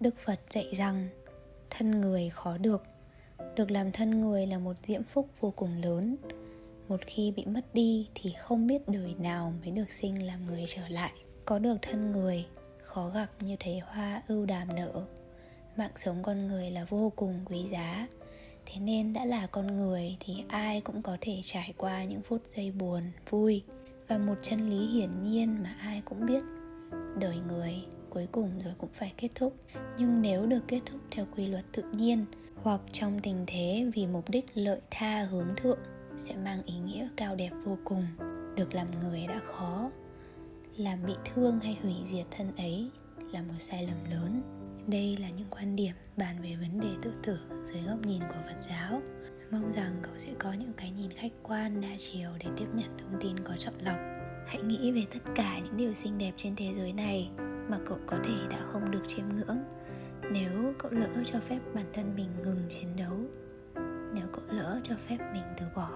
Đức Phật dạy rằng, thân người khó được. Được làm thân người là một diễm phúc vô cùng lớn. Một khi bị mất đi thì không biết đời nào mới được sinh làm người trở lại. Có được thân người, khó gặp như thấy hoa ưu đàm nở. Mạng sống con người là vô cùng quý giá. Thế nên đã là con người thì ai cũng có thể trải qua những phút giây buồn, vui và một chân lý hiển nhiên mà ai cũng biết. Đời người cuối cùng rồi cũng phải kết thúc. Nhưng nếu được kết thúc theo quy luật tự nhiên hoặc trong tình thế vì mục đích lợi tha hướng thượng, sẽ mang ý nghĩa cao đẹp vô cùng. Được làm người đã khó, làm bị thương hay hủy diệt thân ấy là một sai lầm lớn. Đây là những quan điểm bàn về vấn đề tự tử dưới góc nhìn của phật giáo. Mong rằng cậu sẽ có những cái nhìn khách quan, đa chiều để tiếp nhận thông tin có chọn lọc. Hãy nghĩ về tất cả những điều xinh đẹp trên thế giới này mà cậu có thể đã không được chiêm ngưỡng. Nếu cậu lỡ cho phép bản thân mình ngừng chiến đấu, nếu cậu lỡ cho phép mình từ bỏ.